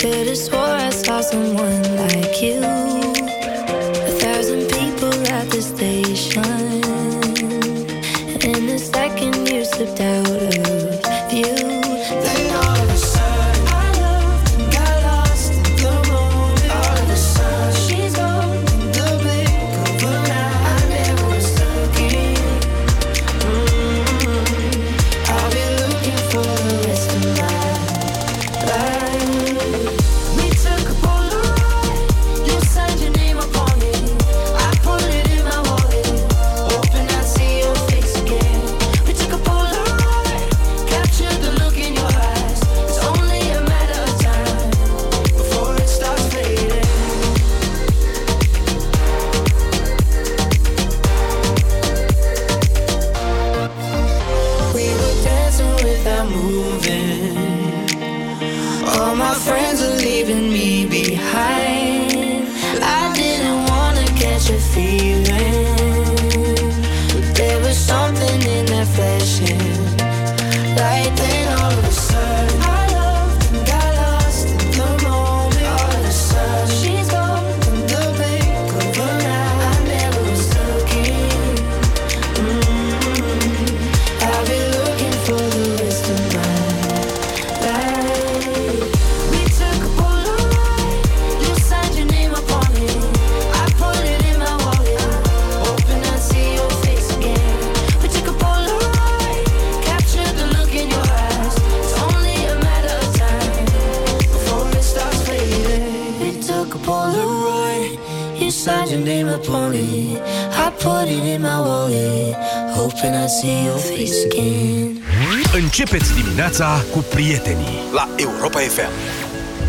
I could have swore I saw someone like you. Dimineața cu prietenii la Europa FM.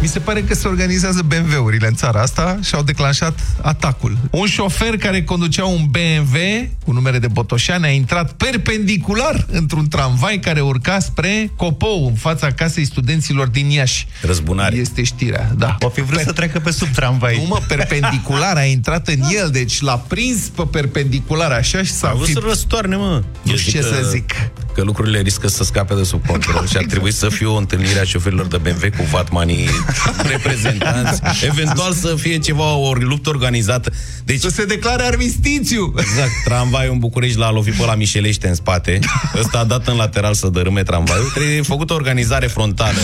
Mi se pare că se organizează BMW-urile în țara asta și au declanșat atacul. Un șofer care conducea un BMW cu numere de Botoșani a intrat perpendicular într-un tramvai care urca spre Copou, în fața casei studenților din Iași. Răzbunare. Este știrea, da. O fi vrut să treacă pe sub tramvai. Nu mă, perpendicular, a intrat în el, deci l-a prins pe perpendicular așa și s-a A vrut fi... să răstoarne, mă. Nu Eu știu zic ce că- să zic. Că lucrurile riscă să scape de sub control și ar trebui să fie o întâlnire a șoferilor de BMW cu vatmanii reprezentanți. Eventual să fie ceva, o luptă organizată. Deci, Să se declare armistițiu! exact, tramvaiul în București l-a lovit pe la Mișelește în spate. Ăsta a dat în lateral să dărâme tramvaiul. Trebuie făcută o organizare frontală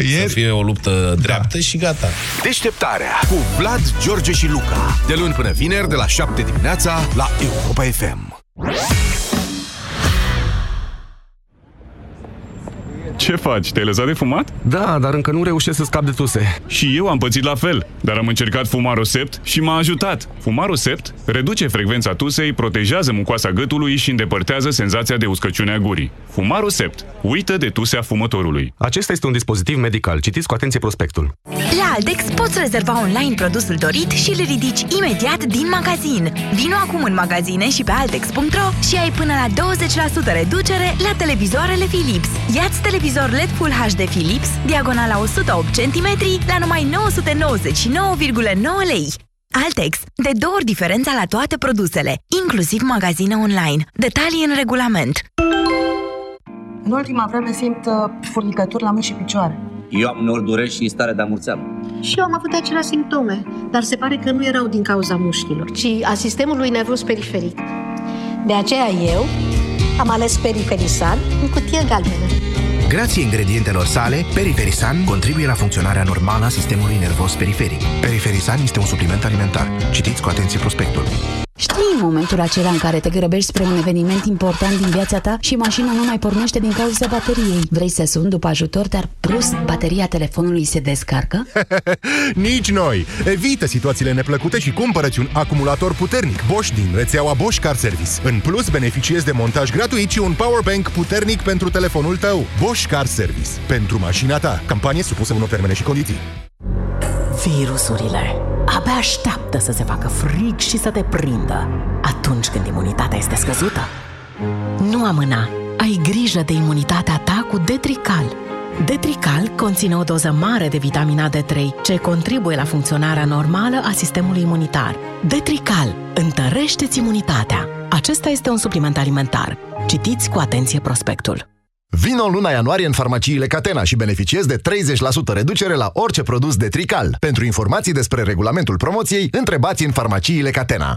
Ieri- să fie o luptă dreaptă și gata. Deșteptarea cu Vlad, George și Luca. De luni până vineri, de la 7 dimineața, la Europa FM. Ce faci? Te-ai lăsat de fumat? Da, dar încă nu reușesc să scap de tuse. Și eu am pățit la fel, dar am încercat Fumarosept și m-a ajutat. Fumarosept reduce frecvența tusei, protejează mucoasa gâtului și îndepărtează senzația de uscăciune a gurii. Fumarosept. Uită de tusea fumătorului. Acesta este un dispozitiv medical. Citiți cu atenție prospectul. La Altex poți rezerva online produsul dorit și îl ridici imediat din magazin. Vino acum în magazine și pe altex.ro și ai până la 20% reducere la televizoarele Philips. Iați televizor LED Full HD Philips, diagonala 108 cm, la numai 999,9 lei. Altex. De două ori diferența la toate produsele, inclusiv magazine online. Detalii în regulament. În ultima vreme simt uh, furnicături la mâini și picioare. Eu am nori dureri și stare de amurțeală. Și eu am avut aceleași simptome, dar se pare că nu erau din cauza mușchilor, ci a sistemului nervos periferic. De aceea eu am ales Periferisan în cutie galbenă. Grație ingredientelor sale, Periferisan contribuie la funcționarea normală a sistemului nervos periferic. Periferisan este un supliment alimentar. Citiți cu atenție prospectul. Știi momentul acela în care te grăbești spre un eveniment important din viața ta și mașina nu mai pornește din cauza bateriei. Vrei să suni după ajutor, dar plus bateria telefonului se descarcă? Nici noi! Evită situațiile neplăcute și cumpărăți un acumulator puternic Bosch din rețeaua Bosch Car Service. În plus, beneficiezi de montaj gratuit și un powerbank puternic pentru telefonul tău. Bosch Car Service. Pentru mașina ta. Campanie supusă unor termene și condiții. Virusurile abia așteaptă să se facă frig și să te prindă atunci când imunitatea este scăzută. Nu amâna! Ai grijă de imunitatea ta cu Detrical. Detrical conține o doză mare de vitamina D3, ce contribuie la funcționarea normală a sistemului imunitar. Detrical întărește-ți imunitatea. Acesta este un supliment alimentar. Citiți cu atenție prospectul. Vino în luna ianuarie în farmaciile Catena și beneficiezi de 30% reducere la orice produs de Trical. Pentru informații despre regulamentul promoției, întrebați în farmaciile Catena.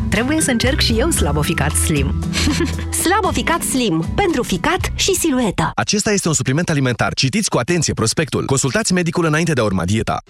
trebuie să încerc și eu Slabo Ficat Slim. Slabo Ficat Slim. Pentru ficat și silueta. Acesta este un supliment alimentar. Citiți cu atenție prospectul. Consultați medicul înainte de a urma dieta.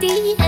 第一。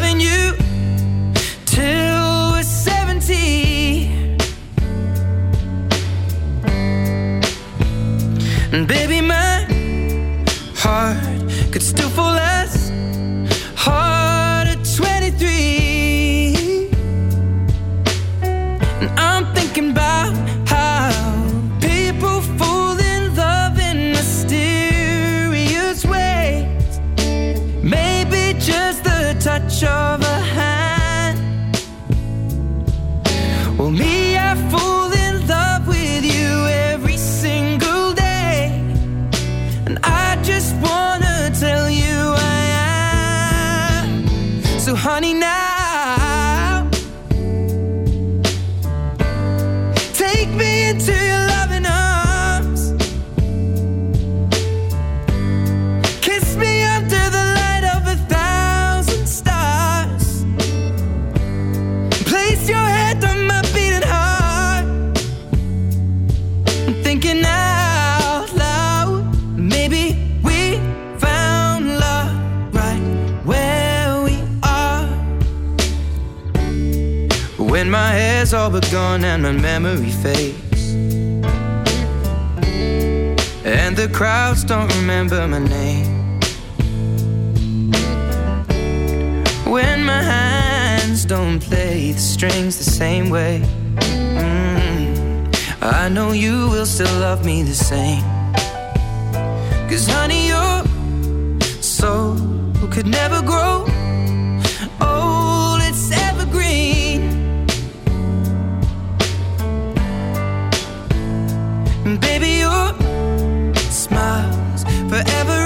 when my hands don't play the strings the same way. Mm, I know you will still love me the same. Cause, honey, your soul could never grow old, it's evergreen. And baby, your smile's forever.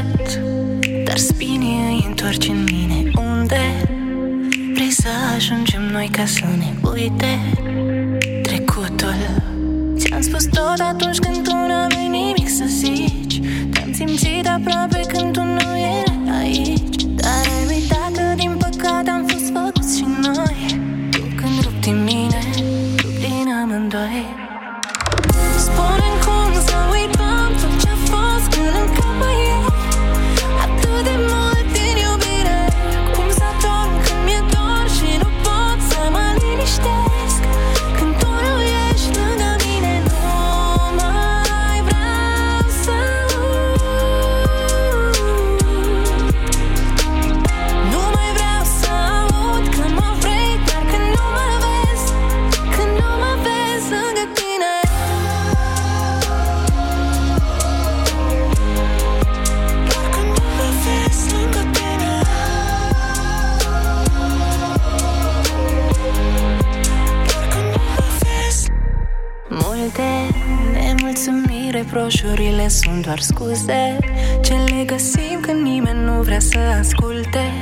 regret Dar spinii îi întorci în mine. Unde vrei să ajungem noi ca să ne uite? Sunt doar scuze. Ce le găsim când nimeni nu vrea să asculte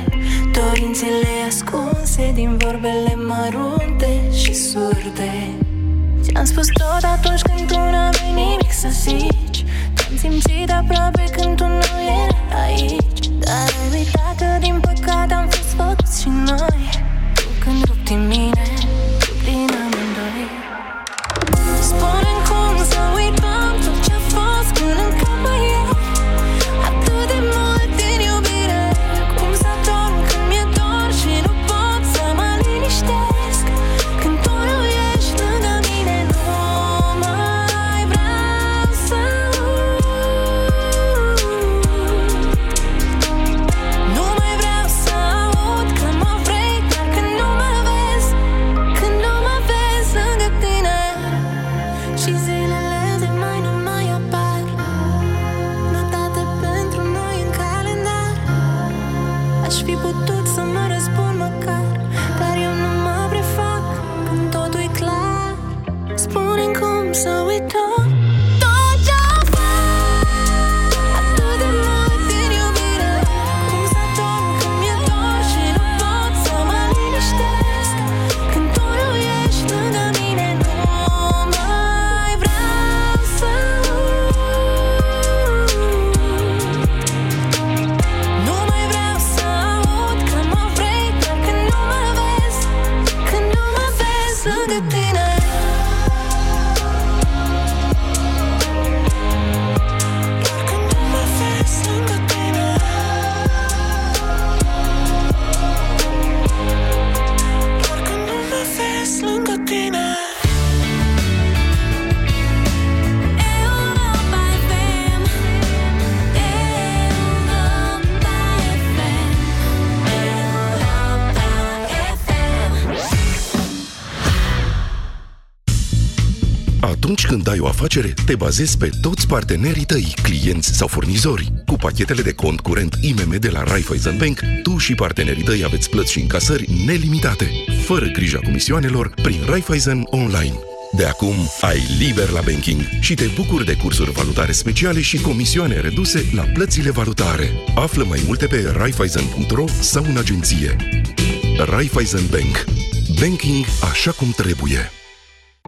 afacere, te bazezi pe toți partenerii tăi, clienți sau furnizori. Cu pachetele de cont curent IMM de la Raiffeisen Bank, tu și partenerii tăi aveți plăți și încasări nelimitate, fără grija comisioanelor, prin Raiffeisen Online. De acum ai liber la banking și te bucuri de cursuri valutare speciale și comisioane reduse la plățile valutare. Află mai multe pe raiffeisen.ro sau în agenție. Raiffeisen Bank. Banking așa cum trebuie.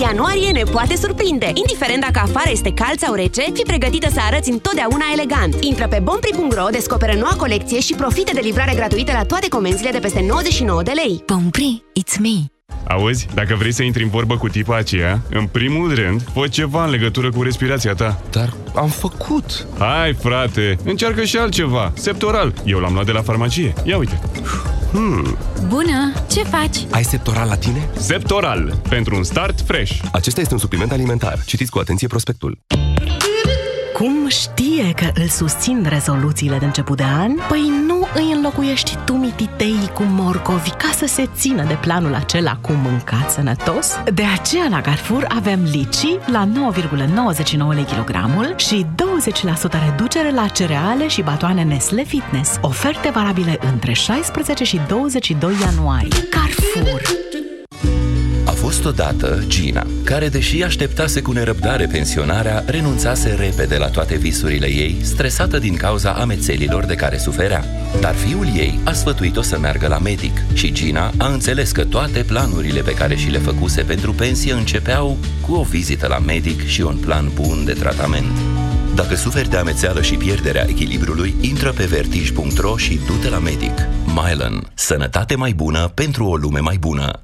Ianuarie ne poate surprinde. Indiferent dacă afară este cald sau rece, fi pregătită să arăți întotdeauna elegant. Intră pe bompri.ro, descoperă noua colecție și profite de livrare gratuită la toate comenzile de peste 99 de lei. Bompri, it's me! Auzi, dacă vrei să intri în vorbă cu tipa aceea, în primul rând, fă ceva în legătură cu respirația ta. Dar am făcut. Hai, frate, încearcă și altceva. Septoral. Eu l-am luat de la farmacie. Ia uite. Hmm. Bună! Ce faci? Ai septoral la tine? Septoral. Pentru un start fresh. Acesta este un supliment alimentar. Citiți cu atenție prospectul. Cum știe că îl susțin rezoluțiile de început de an? Păi nu îi înlocuiești tu mititei cu morcovi ca să se țină de planul acela cu mâncat sănătos? De aceea la Carrefour avem lici la 9,99 lei kilogramul și 20% reducere la cereale și batoane Nestle Fitness. Oferte valabile între 16 și 22 ianuarie. Carrefour! A fost odată Gina, care, deși așteptase cu nerăbdare pensionarea, renunțase repede la toate visurile ei, stresată din cauza amețelilor de care suferea. Dar fiul ei a sfătuit-o să meargă la medic și Gina a înțeles că toate planurile pe care și le făcuse pentru pensie începeau cu o vizită la medic și un plan bun de tratament. Dacă suferi de amețeală și pierderea echilibrului, intră pe vertij.ro și du-te la medic. Mylan. Sănătate mai bună pentru o lume mai bună.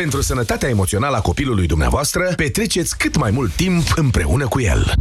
Pentru sănătatea emoțională a copilului dumneavoastră, petreceți cât mai mult timp împreună cu el.